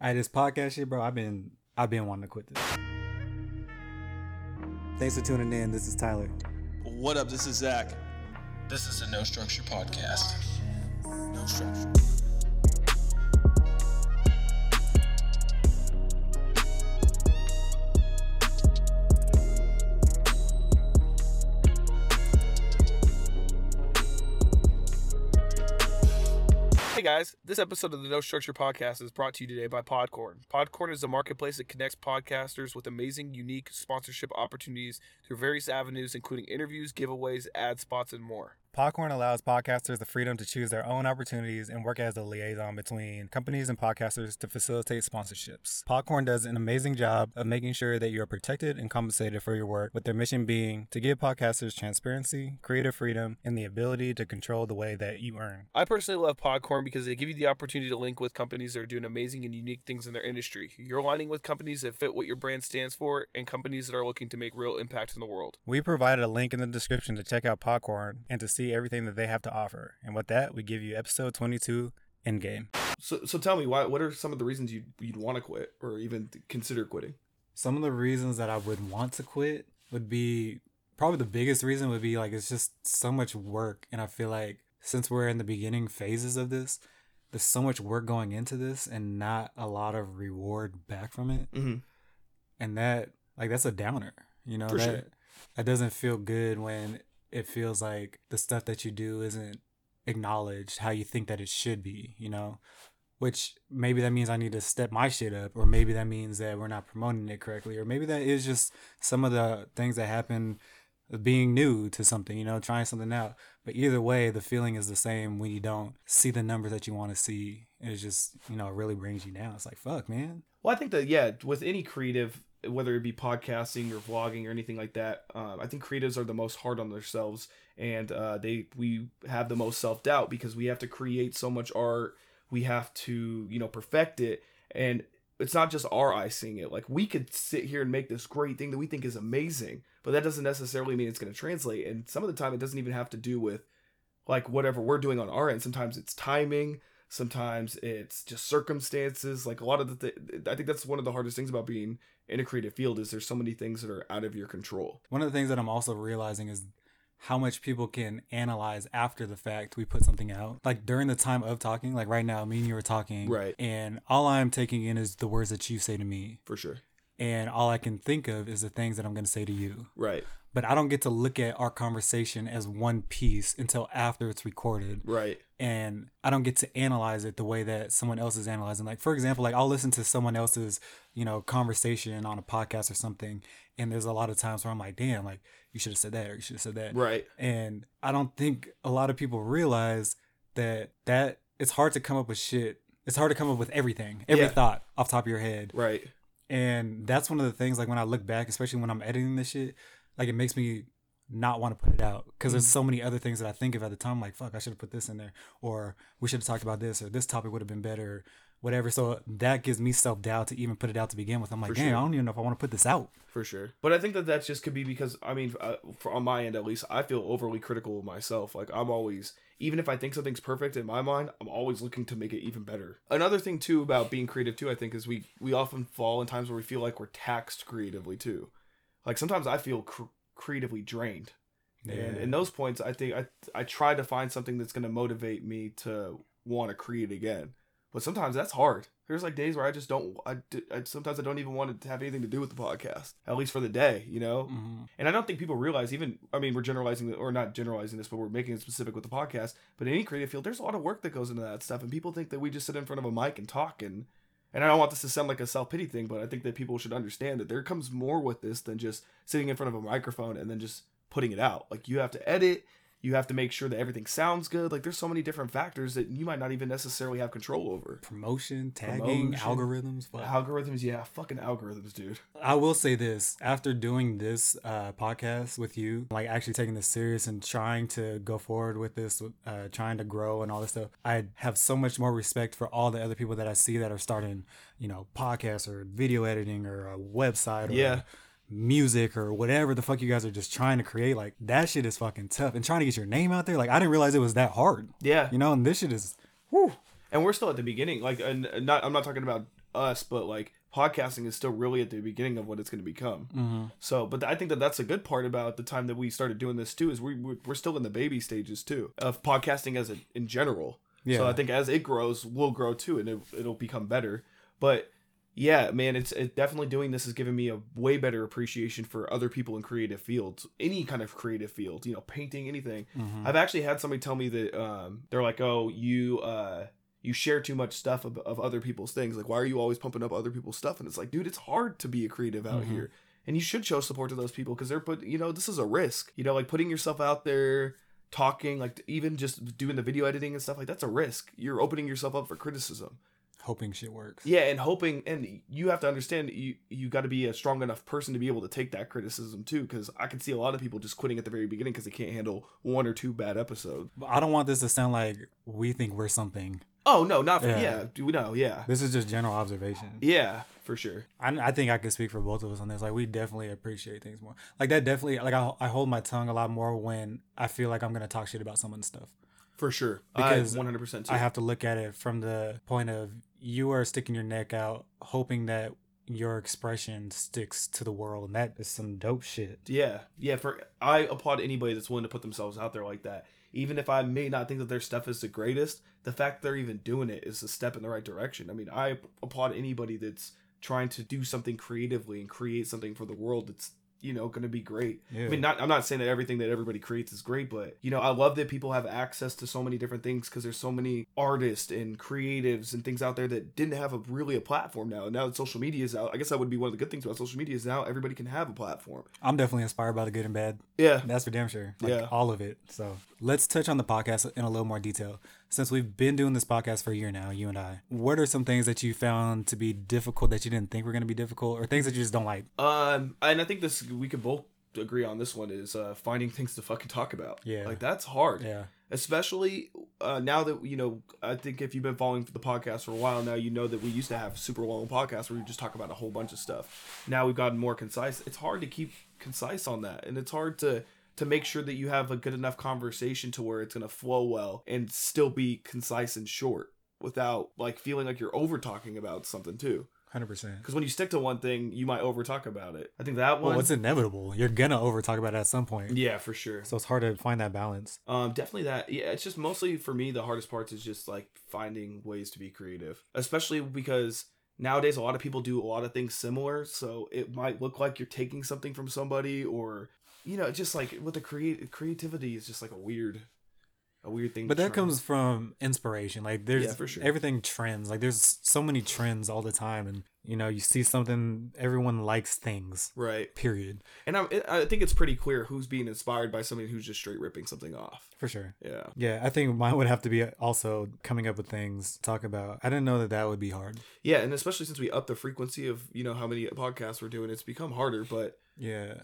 I this podcast shit, bro. I've been I've been wanting to quit this. Thanks for tuning in. This is Tyler. What up? This is Zach. This is a No Structure podcast. No structure. This episode of the No Structure Podcast is brought to you today by Podcorn. Podcorn is a marketplace that connects podcasters with amazing, unique sponsorship opportunities through various avenues, including interviews, giveaways, ad spots, and more. Podcorn allows podcasters the freedom to choose their own opportunities and work as a liaison between companies and podcasters to facilitate sponsorships. Podcorn does an amazing job of making sure that you are protected and compensated for your work, with their mission being to give podcasters transparency, creative freedom, and the ability to control the way that you earn. I personally love Podcorn because they give you the opportunity to link with companies that are doing amazing and unique things in their industry. You're aligning with companies that fit what your brand stands for and companies that are looking to make real impact in the world. We provided a link in the description to check out Podcorn and to see everything that they have to offer. And with that, we give you episode 22 Endgame. So, so tell me, why? What are some of the reasons you'd you'd want to quit or even consider quitting? Some of the reasons that I would want to quit would be probably the biggest reason would be like it's just so much work. And I feel like since we're in the beginning phases of this, there's so much work going into this and not a lot of reward back from it. Mm-hmm. And that, like, that's a downer, you know? For that, sure. that doesn't feel good when it feels like the stuff that you do isn't acknowledged how you think that it should be, you know? Which maybe that means I need to step my shit up, or maybe that means that we're not promoting it correctly, or maybe that is just some of the things that happen being new to something, you know, trying something out. But either way, the feeling is the same when you don't see the numbers that you want to see. It's just, you know, it really brings you down. It's like, fuck, man. Well, I think that yeah, with any creative, whether it be podcasting or vlogging or anything like that, um, I think creatives are the most hard on themselves, and uh, they we have the most self doubt because we have to create so much art, we have to you know perfect it, and it's not just our eyes seeing it. Like we could sit here and make this great thing that we think is amazing, but that doesn't necessarily mean it's going to translate. And some of the time, it doesn't even have to do with like whatever we're doing on our end. Sometimes it's timing. Sometimes it's just circumstances. Like a lot of the, th- I think that's one of the hardest things about being in a creative field is there's so many things that are out of your control. One of the things that I'm also realizing is how much people can analyze after the fact we put something out. Like during the time of talking, like right now, me and you were talking. Right. And all I'm taking in is the words that you say to me. For sure. And all I can think of is the things that I'm going to say to you. Right. But I don't get to look at our conversation as one piece until after it's recorded. Right. and I don't get to analyze it the way that someone else is analyzing. Like for example, like I'll listen to someone else's, you know, conversation on a podcast or something, and there's a lot of times where I'm like, damn, like you should have said that or you should have said that. Right. And I don't think a lot of people realize that that it's hard to come up with shit. It's hard to come up with everything, every Yeah. thought off the top of your head. Right. And that's one of the things like when I look back, especially when I'm editing this shit, like it makes me not want to put it out because there's mm-hmm. so many other things that I think of at the time. Like, fuck, I should have put this in there, or we should have talked about this, or this topic would have been better, whatever. So that gives me self doubt to even put it out to begin with. I'm like, For damn, sure. I don't even know if I want to put this out. For sure. But I think that that just could be because I mean, uh, for, on my end at least, I feel overly critical of myself. Like I'm always, even if I think something's perfect in my mind, I'm always looking to make it even better. Another thing too about being creative too, I think, is we we often fall in times where we feel like we're taxed creatively too. Like sometimes I feel cr- creatively drained. And in those points, I think I I try to find something that's going to motivate me to want to create again. But sometimes that's hard. There's like days where I just don't. I sometimes I don't even want to have anything to do with the podcast, at least for the day, you know. Mhm. And I don't think people realize even. I mean, we're generalizing or not generalizing this, but we're making it specific with the podcast. But in any creative field, there's a lot of work that goes into that stuff, and people think that we just sit in front of a mic and talk and. And I don't want this to sound like a self pity thing, but I think that people should understand that there comes more with this than just sitting in front of a microphone and then just putting it out. Like you have to edit, you have to make sure that everything sounds good. Like there's so many different factors that you might not even necessarily have control over. Promotion, tagging, Promotion. algorithms. Fuck. Algorithms, yeah, fucking algorithms, dude. I will say this after doing this uh, podcast with you, like actually taking this serious and trying to go forward with this, uh, trying to grow and all this stuff, I have so much more respect for all the other people that I see that are starting, you know, podcasts or video editing or a website or Yeah. Music or whatever the fuck you guys are just trying to create. Like that shit is fucking tough. And trying to get your name out there, like I didn't realize it was that hard. Yeah. You know, and this shit is whoo. and we're still at the beginning. Like, and not I'm not talking about us, but like podcasting is still really at the beginning of what it's going to become. Mm-hmm. So, but I think that that's a good part about the time that we started doing this too is we we- we're still in the baby stages too of podcasting as a, in general. Yeah. So I think as it grows, we'll grow too, and it, it'll become better. But yeah, man, it's it definitely doing this has given me a way better appreciation for other people in creative fields, any kind of creative field, you know, painting, anything. Mhm. I've actually had somebody tell me that um, they're like, oh, you uh, you share too much stuff of, of other people's things. Like, why are you always pumping up other people's stuff? And it's like, dude, it's hard to be a creative out Mhm. here, and you should show support to those people because they're put, you know, this is a risk. You know, like putting yourself out there, talking, like even just doing the video editing and stuff like that's a risk. You're opening yourself up for criticism. Hoping shit works. Yeah, and hoping, and you have to understand, you you got to be a strong enough person to be able to take that criticism too. Because I can see a lot of people just quitting at the very beginning because they can't handle one or two bad episodes. I don't want this to sound like we think we're something. Oh no, not for Yeah. yeah, do we know? Yeah, This is just general observation. yeah, for sure. I, I think I can speak for both of us on this. Like, we definitely appreciate things more. Like, that definitely, like, I, I hold my tongue a lot more when I feel like I'm going to talk shit about someone's stuff. For sure, Because I 100 percent. I have to look at it from the point of you are sticking your neck out, hoping that your expression sticks to the world. And that is some dope shit. Yeah, yeah. For I applaud anybody that's willing to put themselves out there like that. Even if I may not think that their stuff is the greatest, the fact they're even doing it is a step in the right direction. I mean, I applaud anybody that's trying to do something creatively and create something for the world that's you know going to be great. Yeah. I mean, not I'm not saying that everything that everybody creates is great, but you know, I love that people have access to so many different things because there's so many artists and creatives and things out there that didn't have a really a platform now. And now that social media is out, I guess that would be one of the good things about social media is now everybody can have a platform. I'm definitely inspired by the good and bad. Yeah, That's for damn sure. Like Yeah. all of it. So let's touch on the podcast in a little more detail. Since we've been doing this podcast for a year now, you and I, what are some things that you found to be difficult that you didn't think were going to be difficult or things that you just don't like? Um, and I think this we could both agree on this one is uh, finding things to fucking talk about. Yeah. like that's hard. Yeah. Especially uh, now that you know, I think if you've been following the podcast for a while now, you know that we used to have super long podcasts where we just talk about a whole bunch of stuff. Now we've gotten more concise. It's hard to keep concise on that, and it's hard to to make sure that you have a good enough conversation to where it's gonna flow well and still be concise and short without like feeling like you're over talking about something too. 100%. Because when you stick to one thing, you might over talk about it. I think that one. Well, it's inevitable. You're going to over talk about it at some point. yeah, for sure. So it's hard to find that balance. Um, definitely that. Yeah, it's just mostly for me. The hardest parts is just like finding ways to be creative, especially because nowadays a lot of people do a lot of things similar. So it might look like you're taking something from somebody, or you know, just like with the create creativity is just like a weird, a weird thing. But that comes from inspiration. Like there's Yeah, for sure. everything trends. Like there's so many trends all the time and you know, you see something everyone likes things. right. Period. And I, I think it's pretty clear who's being inspired by somebody who's just straight ripping something off. For sure. Yeah. Yeah, I think mine would have to be also coming up with things to talk about. I didn't know that that would be hard. Yeah, and especially since we up the frequency of you know how many podcasts we're doing, it's become harder. But Yeah.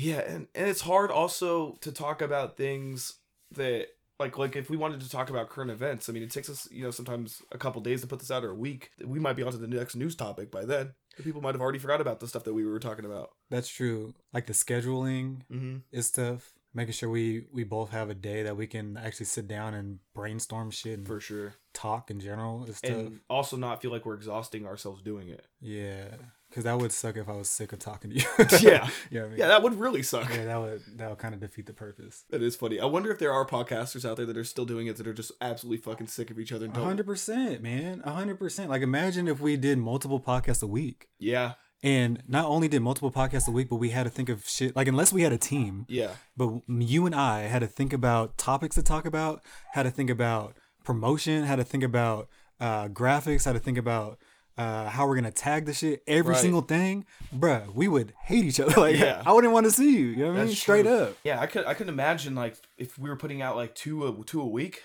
Yeah, and, and it's hard also to talk about things that like like if we wanted to talk about current events, I mean it takes us, you know, sometimes a couple days to put this out or a week. We might be onto the next news topic by then. People might have already forgot about the stuff that we were talking about. That's true. Like the scheduling Mm-hmm. is tough. Making sure we we both have a day that we can actually sit down and brainstorm shit and For sure. talk in general is tough. And also not feel like we're exhausting ourselves doing it. yeah, because that would suck if I was sick of talking to you. Yeah. yeah, I mean, Yeah, that would really suck. yeah, that would that would kind of defeat the purpose. That is funny. I wonder if there are podcasters out there that are still doing it that are just absolutely fucking sick of each other. Don't- hundred percent, man. A hundred percent. Like imagine if we did multiple podcasts a week. Yeah, And not only did multiple podcasts a week, but we had to think of shit like unless we had a team, yeah, but you and I had to think about topics to talk about, had to think about promotion, had to think about uh, graphics, had to think about uh, how we're gonna tag the shit, every Right. single thing, bruh. We would hate each other. Like Yeah. I wouldn't want to see you. You know what I mean? Straight true. up. Yeah, I could I could imagine like if we were putting out like two a two a week,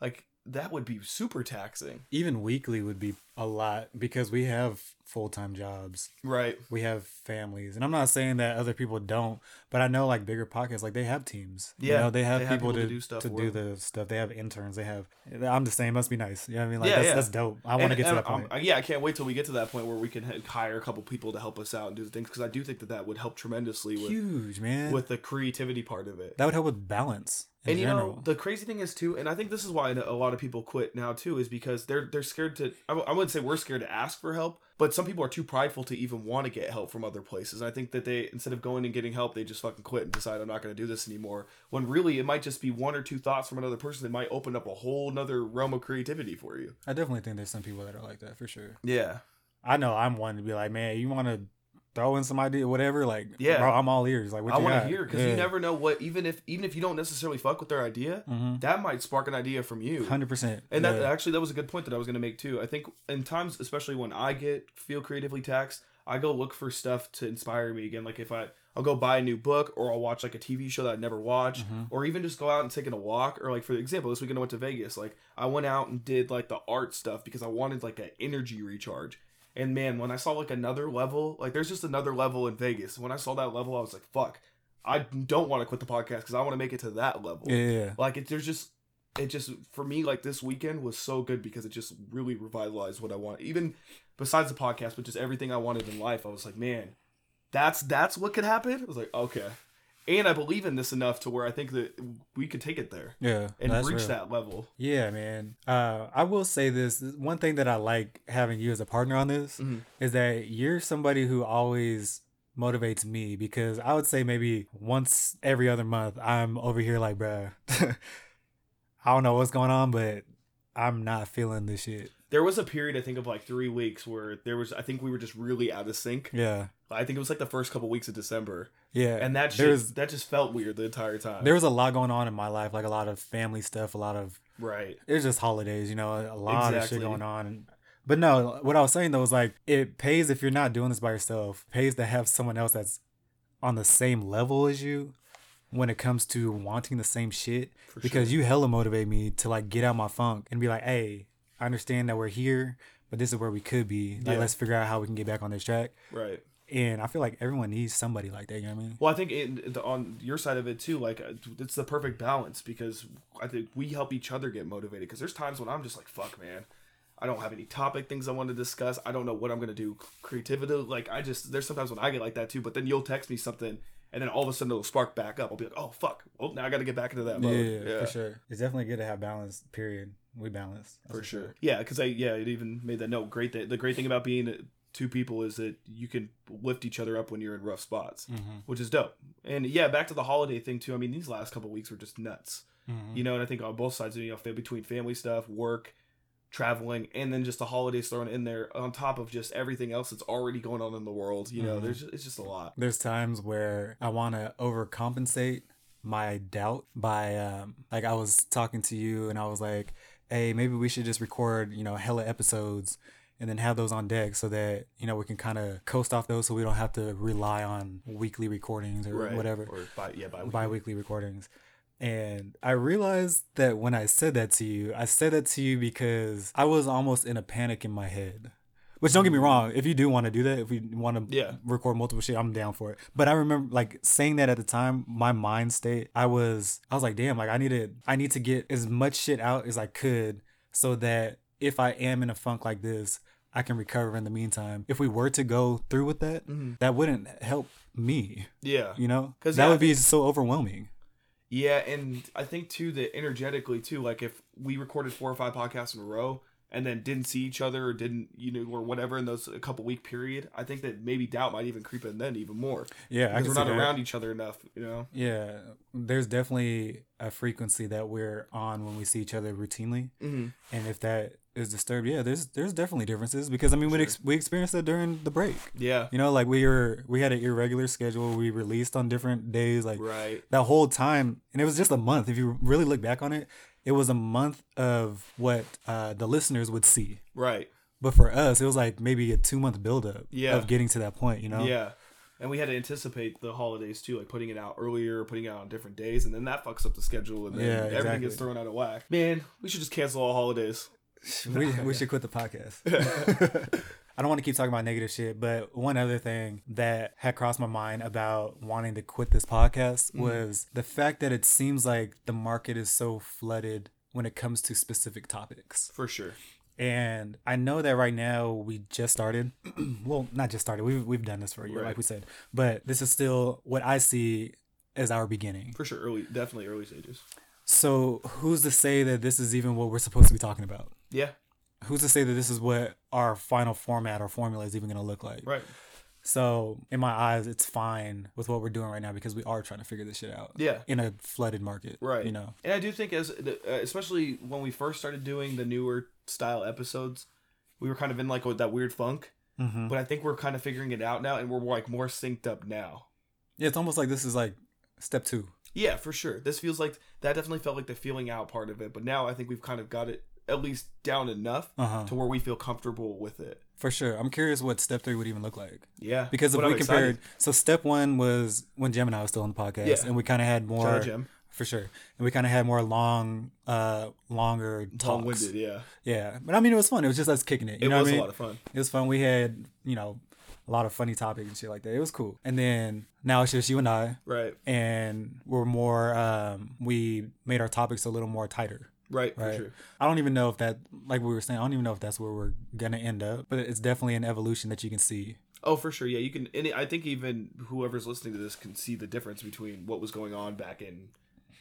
like that would be super taxing. Even weekly would be a lot because we have full time jobs. Right. we have families and i'm not saying that other people don't but i know like bigger pockets, like they have teams you Yeah, know they have, they have people, people to to, do stuff to do the stuff they have interns they have i'm just saying must be nice you know what i mean like Yeah, that's, yeah. that's dope i want to get to that I'm- point yeah, I can't wait till we get to that point where we can hire a couple people to help us out and do the things because I do think that that would help tremendously with huge man with the creativity part of it. that would help with balance and you general know the crazy thing is too, and I think this is why a lot of people quit now too, is because they're they're scared to. I, w- I wouldn't say we're scared to ask for help, but some people are too prideful to even want to get help from other places. I think that they instead of going and getting help, they just fucking quit and decide I'm not going to do this anymore. When really it might just be one or two thoughts from another person that might open up a whole nother realm of creativity for you. I definitely think there's some people that are like that for sure. Yeah. I know I'm one to be like, man, you want to throw in some idea, whatever. Like, Yeah. bro, I'm all ears. Like, what I you want to hear because you never know what even if even if you don't necessarily fuck with their idea, Mm-hmm. that might spark an idea from you. Hundred percent. And that actually that was a good point that I was going to make too. I think in times, especially when I get feel creatively taxed, I go look for stuff to inspire me again. Like if I I'll go buy a new book or I'll watch like a TV show that I never watched, Mm-hmm. or even just go out and taking a walk. Or like for example, this weekend I went to Vegas. Like I went out and did like the art stuff because I wanted like an energy recharge. And man, when I saw like another level, like there's just another level in Vegas. When I saw that level, I was like, fuck. I don't want to quit the podcast because I want to make it to that level yeah, yeah, yeah. like it there's just it just for me like this weekend was so good because it just really revitalized what i want even besides the podcast but just everything i wanted in life i was like man that's that's what could happen i was like okay and i believe in this enough to where i think that we could take it there yeah and reach real. that level Yeah, man. Uh, I will say this. One thing that I like having you as a partner on this Mhm. is that you're somebody who always motivates me because I would say maybe once every other month I'm over here like, bruh, I don't know what's going on, but I'm not feeling this shit. there was a period i think of like three weeks where there was i think we were just really out of sync Yeah, i think it was like the first couple weeks of december yeah. and that shit, was that just felt weird the entire time there was a lot going on in my life, like a lot of family stuff, a lot of right it's just holidays, you know, a lot of shit going on. But no, what I was saying though was like it pays if you're not doing this by yourself. It pays to have someone else that's on the same level as you when it comes to wanting the same shit. For because sure. you hella motivate me to like get out my funk and be like, hey, I understand that we're here, but this is where we could be. Like, Yeah. let's figure out how we can get back on this track. right And I feel like everyone needs somebody like that. You know what I mean? Well, I think in, the, on your side of it too, like uh, it's the perfect balance because I think we help each other get motivated. Because there's times when I'm just like, "Fuck, man, I don't have any topic things I want to discuss. I don't know what I'm gonna do creativity. Like I just there's sometimes when I get like that too. But then you'll text me something, and then all of a sudden it'll spark back up. I'll be like, "Oh fuck, well now I got to get back into that Yeah, mode." for sure. It's definitely good to have balance. Period. We balance for sure. Yeah, because I yeah, it even made that note. Great that the great thing about being two people is that you can lift each other up when you're in rough spots, Mhm. which is dope. And yeah, back to the holiday thing too. I mean, these last couple weeks were just nuts. Mhm. You know, and I think on both sides, of you know, between family stuff, work, traveling, and then just the holidays thrown in there on top of just everything else that's already going on in the world. You know, Mhm. there's it's just a lot. there's times where I want to overcompensate my doubt by um like I was talking to you and I was like, "Hey, maybe we should just record, you know, hella episodes and then have those on deck so that, you know, we can kind of coast off those so we don't have to rely on weekly recordings or whatever, Or by yeah, by bi-weekly recordings." And I realized that when I said that to you, I said that to you because I was almost in a panic in my head. Which don't get me mm. wrong, if you do want to do that, if you want to Yeah. record multiple shit, I'm down for it. But I remember like saying that at the time, my mind state, I was I was like, damn, like I needed I need to get as much shit out as I could so that if I am in a funk like this, I can recover in the meantime. If we were to go through with that, that wouldn't help me, yeah, you know? Cuz that yeah, would be so overwhelming. Yeah, and I think too that energetically too, like if we recorded four or five podcasts in a row and then didn't see each other or didn't you know or whatever in those a couple week period, I think that maybe doubt might even creep in then even more Yeah, because we're not around each other enough. You know. Yeah, there's definitely a frequency that we're on when we see each other routinely, Mm-hmm. and if that is disturbed, yeah, there's there's definitely differences because I mean we ex- we experienced that during the break. Yeah. You know, like we were we had an irregular schedule. We released on different days, like Right. that whole time, and it was just a month. If you really look back on it, it was a month of what uh, the listeners would see. Right. But for us, it was like maybe a two month buildup Yeah. of getting to that point. You know, Yeah. And we had to anticipate the holidays too, like putting it out earlier, putting it out on different days, and then that fucks up the schedule, and then Yeah, everything exactly. gets thrown out of whack. Man, we should just cancel all holidays. We, we should quit the podcast. I don't want to keep talking about negative shit, but one other thing that had crossed my mind about wanting to quit this podcast Mm-hmm. was the fact that it seems like the market is so flooded when it comes to specific topics. For sure. And I know that right now we just started. well, not just started. We've we've done this for a year, Right. like we said. But this is still what I see as our beginning. For sure. Early, definitely early stages. So who's to say that this is even what we're supposed to be talking about? Yeah. who's to say that this is what our final format or formula is even going to look like? Right. So in my eyes, it's fine with what we're doing right now because we are trying to figure this shit out. Yeah. In a flooded market. Right. You know. And I do think as uh, especially when we first started doing the newer style episodes, we were kind of in like with that weird funk. Mm-hmm. But I think we're kind of figuring it out now, and we're like more synced up now. Yeah, it's almost like this is like step two. Yeah, for sure. This feels like that definitely felt like the feeling out part of it, but now I think we've kind of got it at least down enough Uh huh. to where we feel comfortable with it. For sure. I'm curious what step three would even look like. Yeah, Because if we I'm compared, excited. so step one was when Gemini was still on the podcast, Yeah. and we kind of had more Jim. for sure, and we kind of had more long, uh, longer talks. long-winded. Yeah, Yeah, but I mean, it was fun. It was just us kicking it. You it know was what I mean? a lot of fun. It was fun. We had you know a lot of funny topics and shit like that. It was cool. And then now it's just you and I, Right, and we're more. Um, we made our topics a little more tighter. Right, for Right. sure. I don't even know if that, like we were saying, I don't even know if that's where we're gonna end up. But it's definitely an evolution that you can see. Oh, for sure. Yeah, you can. And I think even whoever's listening to this can see the difference between what was going on back in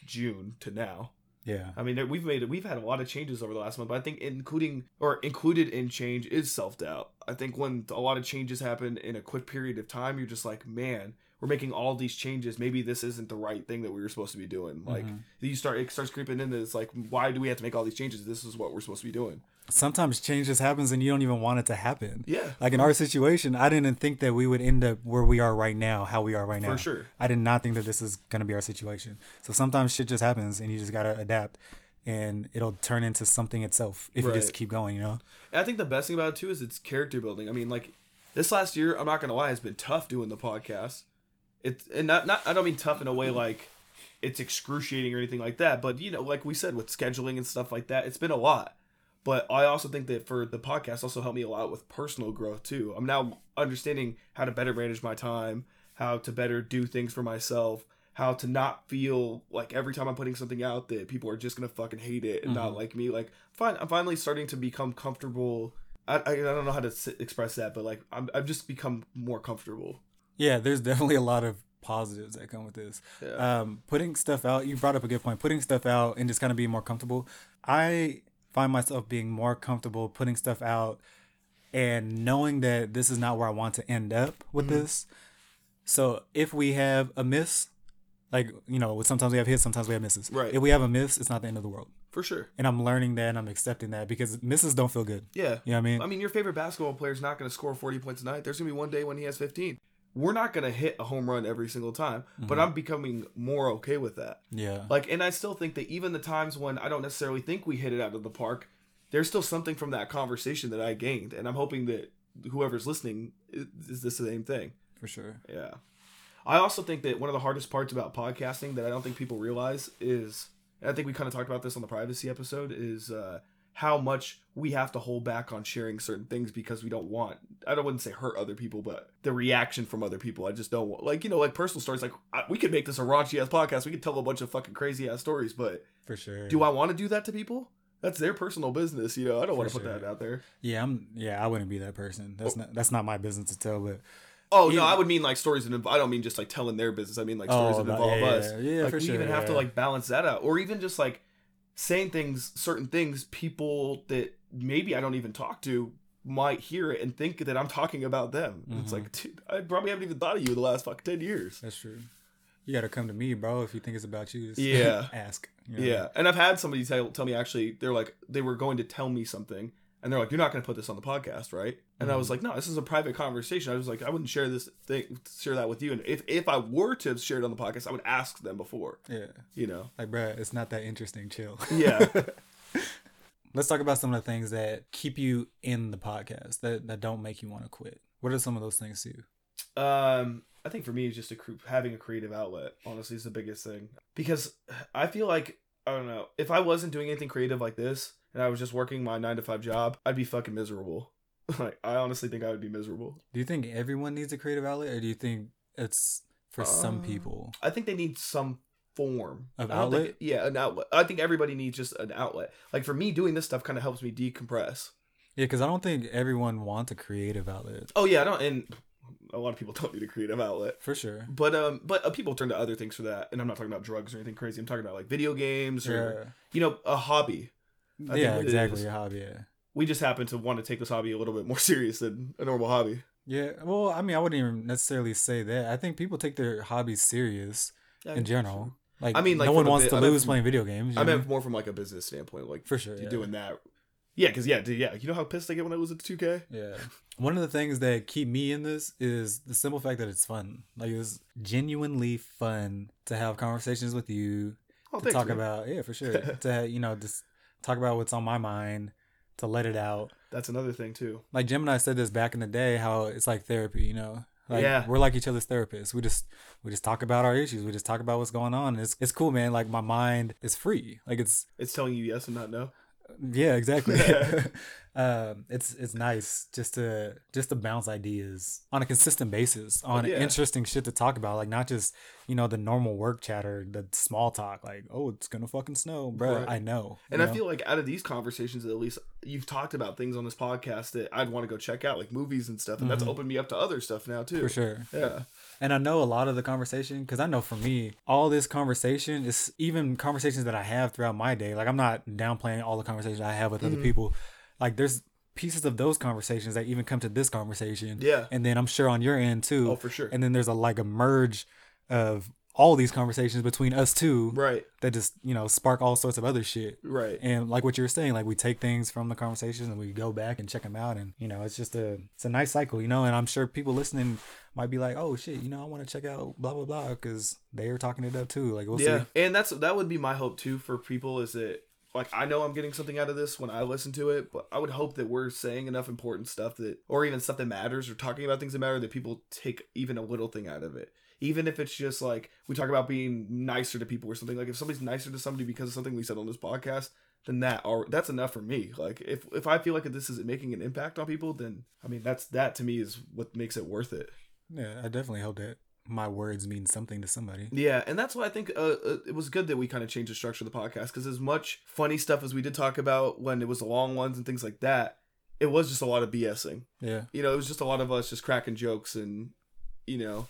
June to now. Yeah. I mean, we've made we've had a lot of changes over the last month, but I think including or included in change is self doubt. I think when a lot of changes happen in a quick period of time, you're just like, man, we're making all these changes. Maybe this isn't the right thing that we were supposed to be doing. Like mm-hmm. you start, it starts creeping in. It's like, why do we have to make all these changes? This is what we're supposed to be doing. Sometimes change just happens and you don't even want it to happen. Yeah. Like in our situation, I didn't think that we would end up where we are right now, how we are right now. For sure. I did not think that this is gonna be our situation. So sometimes shit just happens and you just gotta adapt and it'll turn into something itself if you just keep going, you know? And I think the best thing about it too is it's character building. I mean, like this last year, I'm not gonna lie, has been tough doing the podcast. It's and not not I don't mean tough in a way like it's excruciating or anything like that, but you know, like we said with scheduling and stuff like that, it's been a lot. But I also think that for the podcast also helped me a lot with personal growth too. I'm now understanding how to better manage my time, how to better do things for myself, how to not feel like every time I'm putting something out that people are just gonna fucking hate it and not mm-hmm. like me. Like, fine, I'm finally starting to become comfortable. I, I, I don't know how to s- express that, but like I'm, I've just become more comfortable. Yeah, there's definitely a lot of positives that come with this. Yeah. Um, putting stuff out, you brought up a good point. Putting stuff out and just kind of being more comfortable. I find myself being more comfortable putting stuff out and knowing that this is not where I want to end up with Mm-hmm. this. So if we have a miss, like you know, sometimes we have hits, sometimes we have misses. Right. If we have a miss, it's not the end of the world. For sure. And I'm learning that and I'm accepting that because misses don't feel good. Yeah. You know what I mean? I mean, your favorite basketball player is not going to score 40 points a night. There's going to be one day when he has 15. We're not going to hit a home run every single time, but I'm becoming more okay with that. yeah. Like, and I still think that even the times when I don't necessarily think we hit it out of the park, there's still something from that conversation that I gained, and I'm hoping that whoever's listening is, is the same thing. for sure. Yeah. I also think that one of the hardest parts about podcasting that I don't think people realize is, and I think we kind of talked about this on the privacy episode, is uh, how much we have to hold back on sharing certain things because we don't want, I don't wouldn't say hurt other people, but the reaction from other people. I just don't want, like, you know, like personal stories. Like, I, we could make this a raunchy ass podcast. We could tell a bunch of fucking crazy ass stories, but For sure. do I want to do that to people? That's their personal business, you know. I don't want to For put that out there. Yeah, I'm. Yeah, I wouldn't be that person. That's oh. not. That's not my business to tell. But Oh no, I would mean like stories that inv- I don't mean just like telling their business. I mean like oh, stories Oh, that involve yeah, us. yeah, yeah, like we sure, even have to like balance that out, or even just like saying things, certain things, people that maybe I don't even talk to might hear it and think that I'm talking about them. It's Mm-hmm. like, dude, I probably haven't even thought of you in the last fucking ten years. that's true. You got to come to me, bro. If you think it's about you, just Yeah. ask. you know? Yeah, and I've had somebody tell tell me actually they're like they were going to tell me something. And they're like, "You're not going to put this on the podcast, right?" And I was Mm-hmm. like, "No, this is a private conversation." I was like, "I wouldn't share this thing, share that with you." And if if I were to have shared it on the podcast, I would ask them before. Yeah. You know? Like, bruh, it's not that interesting. Chill. Yeah. Let's talk about some of the things that keep you in the podcast that that don't make you want to quit. What are some of those things to you? Um, I think for me, it's just a having a creative outlet. Honestly, is the biggest thing because I feel like I don't know if I wasn't doing anything creative like this and I was just working my nine to five job, I'd be fucking miserable. like I honestly think I would be miserable. Do you think everyone needs a creative outlet, or do you think it's for some Uh, people? I think they need some form Of don't think- outlet? yeah, an outlet. I think everybody needs just an outlet. Like for me, doing this stuff kind of helps me decompress. Yeah, because I don't think everyone wants a creative outlet. Oh yeah, I don't, and a lot of people don't need a creative outlet. For sure. But um, but uh, people turn to other things for that, and I'm not talking about drugs or anything crazy. I'm talking about like video games or Yeah. you know a hobby. I Yeah, exactly. Your hobby. Yeah. we just happen to want to take this hobby a little bit more serious than a normal hobby. Yeah. Well, I mean, I wouldn't even necessarily say that. I think people take their hobbies serious in general. Like, I mean, like, no one wants bit- to I meant lose from- playing video games. I meant more from like a business standpoint, like for sure. you're Yeah. doing that. Yeah, because yeah, dude, yeah, you know how pissed I get when I lose at two K. Yeah. One of the things that keep me in this is the simple fact that it's fun. Like it's genuinely fun to have conversations with you, Oh, to thanks, talk man. about yeah, for sure. to you know, just talk about what's on my mind, to let it out. That's another thing too. Like Jim and I said this back in the day, how it's like therapy, you know. Like Yeah. we're like each other's therapists. We just we just talk about our issues. We just talk about what's going on. And it's it's cool, man. Like my mind is free. Like it's It's telling you yes and not no. Yeah, exactly. um, it's it's nice just to just to bounce ideas on a consistent basis on Yeah. interesting shit to talk about, like not just you know the normal work chatter, the small talk, like oh it's gonna fucking snow, bro. Right. I know. And I know? feel like out of these conversations, at least you've talked about things on this podcast that I'd want to go check out, like movies and stuff, and that's Mhm. opened me up to other stuff now too. for sure. Yeah. And I know a lot of the conversation because I know for me, all this conversation is even conversations that I have throughout my day. Like I'm not downplaying all the conversations I have with other Mhm. people. Like there's pieces of those conversations that even come to this conversation. Yeah. And then I'm sure on your end too. Oh, for sure. And then there's a like a merge of all these conversations between us two Right. that just, you know, spark all sorts of other shit. Right. And like what you were saying, like we take things from the conversations and we go back and check them out, and you know, it's just a it's a nice cycle, you know. And I'm sure people listening might be like, oh shit, you know, I want to check out blah blah blah because they are talking it up too. Like we'll yeah. see. And that's that would be my hope too for people is that like I know I'm getting something out of this when I listen to it, but I would hope that we're saying enough important stuff that or even stuff that matters or talking about things that matter that people take even a little thing out of it. Even if it's just like we talk about being nicer to people or something like if somebody's nicer to somebody because of something we said on this podcast, then that or that's enough for me. Like if if I feel like this is making an impact on people, then I mean that's that to me is what makes it worth it. Yeah, I definitely hope that my words mean something to somebody. Yeah, and that's why I think uh, uh, it was good that we kind of changed the structure of the podcast because as much funny stuff as we did talk about when it was the long ones and things like that, it was just a lot of BSing. Yeah, You know, it was just a lot of us just cracking jokes and, you know,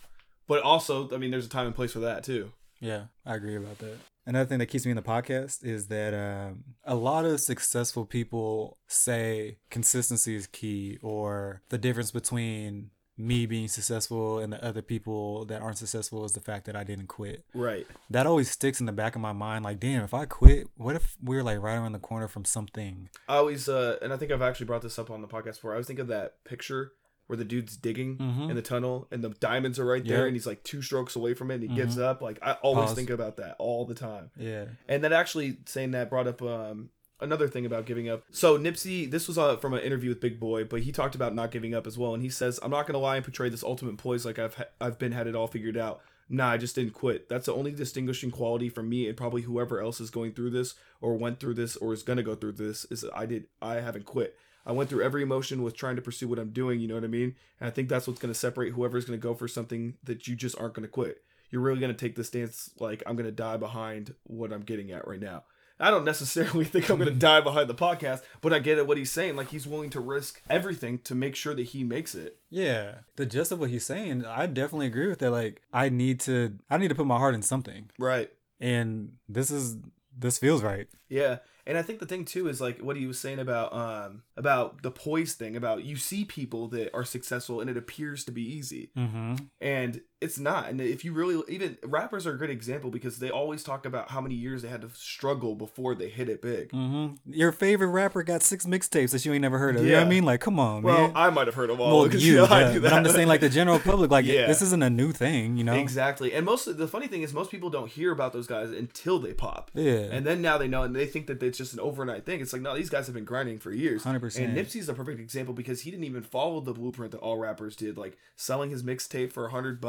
but also, I mean, there's a time and place for that too. yeah, I agree about that. Another thing that keeps me in the podcast is that um, a lot of successful people say consistency is key, or the difference between me being successful and the other people that aren't successful is the fact that I didn't quit. Right. That always sticks in the back of my mind. Like, damn, if I quit, what if we're like right around the corner from something? I always, uh, and I think I've actually brought this up on the podcast before. I always think of that picture where the dude's digging Mhm. in the tunnel and the diamonds are right there Yep. and he's like two strokes away from it and he gives up. Like, I always Pause. think about that all the time. Yeah. And then actually saying that brought up um, another thing about giving up. So Nipsey, this was uh, from an interview with Big Boy, but he talked about not giving up as well. And he says, "I'm not gonna lie and portray this ultimate poise like I've ha- I've been had it all figured out. Nah, I just didn't quit. That's the only distinguishing quality from me and probably whoever else is going through this or went through this or is gonna go through this is I did I haven't quit." I went through every emotion with trying to pursue what I'm doing, you know what I mean? And I think that's what's to separate whoever's to go for something that you just aren't to quit. You're really to take the stance like I'm to die behind what I'm getting at right now. I don't necessarily think I'm going to die behind the podcast, but I get at what he's saying. Like he's willing to risk everything to make sure that he makes it. Yeah. The gist of what he's saying, I definitely agree with that. Like, I need to, I need to put my heart in something, Right. and this is, this feels right. Yeah. And I think the thing too is like what he was saying about um about the poise thing about you see people that are successful and it appears to be easy. Mm-hmm. and it's not and if you really even rappers are a great example because they always talk about how many years they had to struggle before they hit it big Mm-hmm. Your favorite rapper got six mixtapes that you ain't never heard of. You know what I mean? Like, come on, well man. i might have heard of all well, you, you know, yeah. but I'm just saying, like the general public, like Yeah. this isn't a new thing, you know? exactly and most the funny thing is most people don't hear about those guys until they pop Yeah. and then now they know and they think that it's just an overnight thing it's like no these guys have been grinding for years 100%. and nipsey's a perfect example because he didn't even follow the blueprint that all rappers did like selling his mixtape for a hundred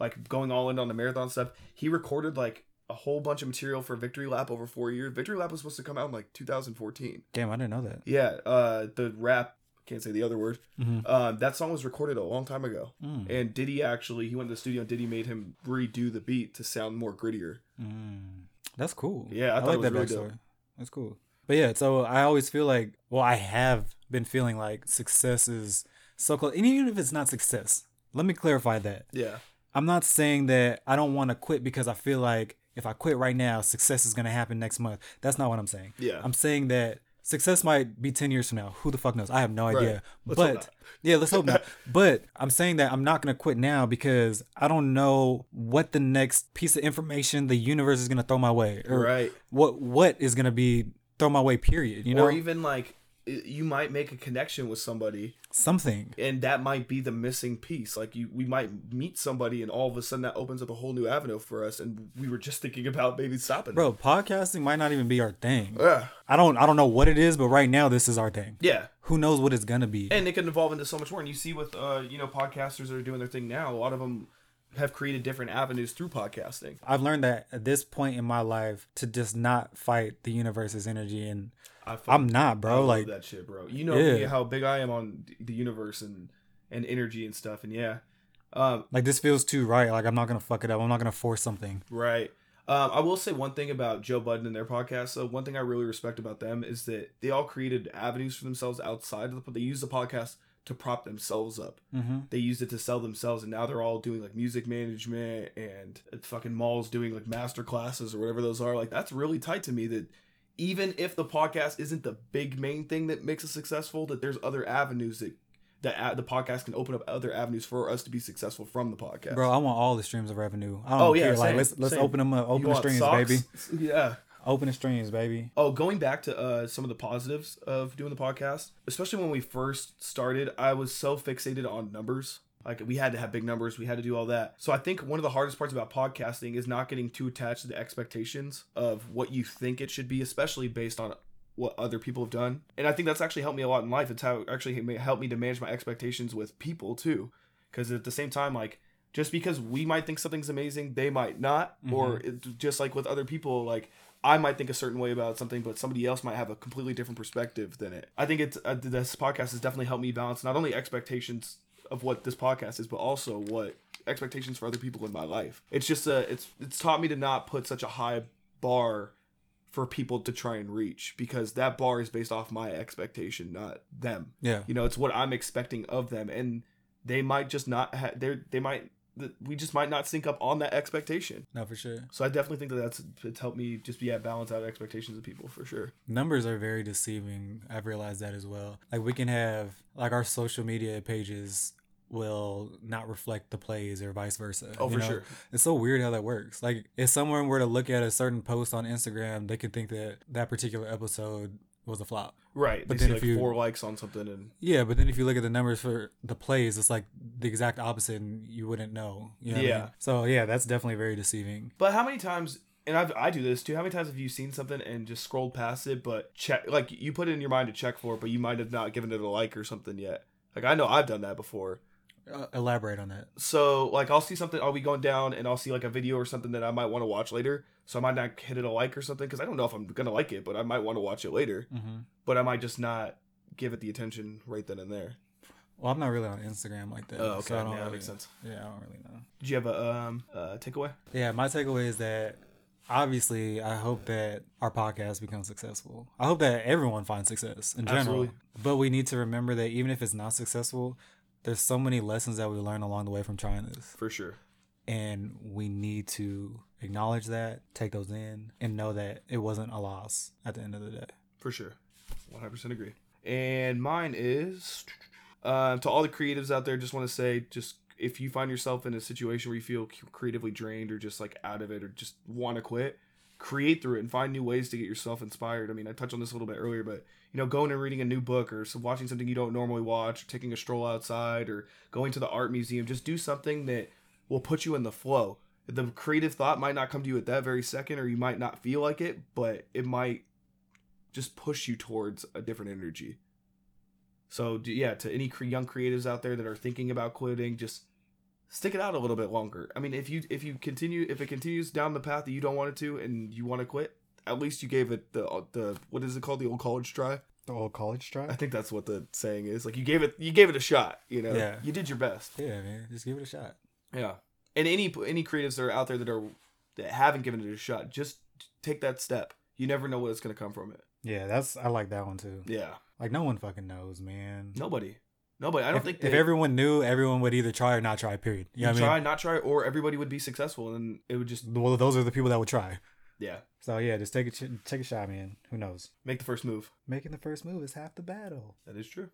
like going all in on the marathon stuff he recorded like a whole bunch of material for victory lap over four years victory lap was supposed to come out in like 2014 Damn, I didn't know that. yeah uh the rap can't say the other word Mhm. um that song was recorded a long time ago Mm. and diddy actually he went to the studio and diddy made him redo the beat to sound more grittier Mm. That's cool. Yeah, I I, thought like it was that really backstory. dope. That's cool. But yeah, so I always feel like, well, I have been feeling like success is so close. And even if it's not success, let me clarify that. yeah I'm not saying that I don't want to quit because I feel like if I quit right now, success is going to happen next month. That's not what I'm saying. Yeah. I'm saying that success might be 10 years from now. Who the fuck knows? I have no Right. idea. Hope but yeah, let's hope not. But I'm saying that I'm not going to quit now because I don't know what the next piece of information the universe is going to throw my way or Right. what what is going to be throw my way period, you know? or even like you might make a connection with somebody Something. and that might be the missing piece like you we might meet somebody and all of a sudden that opens up a whole new avenue for us and we were just thinking about maybe stopping Bro, podcasting might not even be our thing. yeah I don't I don't know what it is, but right now this is our thing. yeah Who knows what it's going to be? and it can evolve into so much more and you see with uh you know podcasters that are doing their thing now a lot of them have created different avenues through podcasting I've learned that at this point in my life to just not fight the universe's energy and I I'm not, bro. love Like that shit bro you know Yeah. how big i am on the universe and and energy and stuff and yeah um like this feels too right. Like I'm not gonna fuck it up. I'm not gonna force something. Right. Um, I will say one thing about Joe Budden and their podcast. So one thing I really respect about them is that they all created avenues for themselves outside of the. They use the podcast to prop themselves up. Mm-hmm. They used it to sell themselves, and now they're all doing like music management and fucking Mal's doing like master classes or whatever those are. Like that's really tight to me. That even if the podcast isn't the big main thing that makes us successful, that there's other avenues that that the podcast can open up other avenues for us to be successful from the podcast. Bro, I want all the streams of revenue. I don't Oh, yeah, care. Like let's let's same. open them up. You Open the streams, socks? baby. Yeah. Open the streams, baby. Oh, going back to uh, some of the positives of doing the podcast, especially when we first started, I was so fixated on numbers. Like we had to have big numbers, we had to do all that. So I think one of the hardest parts about podcasting is not getting too attached to the expectations of what you think it should be, especially based on what other people have done. And I think that's actually helped me a lot in life. It's how actually helped me to manage my expectations with people too. Because at the same time, like just because we might think something's amazing, they might not, or it, just like with other people, like I might think a certain way about something, but somebody else might have a completely different perspective than it. I think it's uh, this podcast has definitely helped me balance not only expectations of what this podcast is, but also what expectations for other people in my life. It's just a it's it's taught me to not put such a high bar for people to try and reach because that bar is based off my expectation, not them. Yeah. You know, it's what I'm expecting of them, and they might just not. Ha- they they might. We just might not sync up on that expectation. No, for sure. So I definitely think that that's it's helped me just be at balance out expectations of people for sure. Numbers are very deceiving. I've realized that as well. Like we can have like our social media pages will not reflect the plays or vice versa. Oh, you for know? sure. It's so weird how that works. Like if someone were to look at a certain post on Instagram, they could think that that particular episode was a flop. Right. But they then see if like you- four likes on something and Yeah, but then if you look at the numbers for the plays, it's like the exact opposite, and you wouldn't know. You know what I Yeah. mean? So yeah, that's definitely very deceiving. But how many times, and I've, I do this too, how many times have you seen something and just scrolled past it, but check, like you put it in your mind to check for it, but you might have not given it a like or something yet? Like I know I've done that before. Uh, elaborate on that. So like I'll see something, I'll be going down and I'll see like a video or something that I might want to watch later. So I might not hit it a like or something because I don't know if I'm gonna like it, but I might want to watch it later. hmm But I might just not give it the attention right then and there. Well, I'm not really on Instagram like that. Oh, okay. so I don't Yeah, that makes sense. Yeah, I don't really know. Did you have a um uh, takeaway? Yeah, my takeaway is that obviously I hope that our podcast becomes successful. I hope that everyone finds success in general. Absolutely. But we need to remember that even if it's not successful, there's so many lessons that we learn along the way from trying this. For sure. And we need to acknowledge that, take those in, and know that it wasn't a loss at the end of the day. For sure. 100% agree. And mine is uh, to all the creatives out there, just want to say, just if you find yourself in a situation where you feel creatively drained or just like out of it or just want to quit, create through it and find new ways to get yourself inspired. I mean, I touched on this a little bit earlier, but you know, going and reading a new book or watching something you don't normally watch, or taking a stroll outside or going to the art museum, just do something that will put you in the flow. The creative thought might not come to you at that very second, or you might not feel like it, but it might just push you towards a different energy. So yeah, to any young creatives out there that are thinking about quitting, just stick it out a little bit longer. I mean, if you if you continue if it continues down the path that you don't want it to and you want to quit, at least you gave it the the what is it called the old college try. The old college try. I think that's what the saying is. Like you gave it you gave it a shot. You know, Yeah. you did your best. Yeah, man. Just give it a shot. Yeah. And any any creatives that are out there that are that haven't given it a shot, just take that step. You never know what's gonna come from it. Yeah, that's I like that one too. Yeah. Like no one fucking knows, man. Nobody. Nobody. I don't if, think if everyone knew, everyone would either try or not try. Period. You know you what I try, mean? not try, or everybody would be successful, and it would just Well, those are the people that would try. Yeah. So yeah, just take a ch- take a shot, man. Who knows? Make the first move. Making the first move is half the battle. That is true.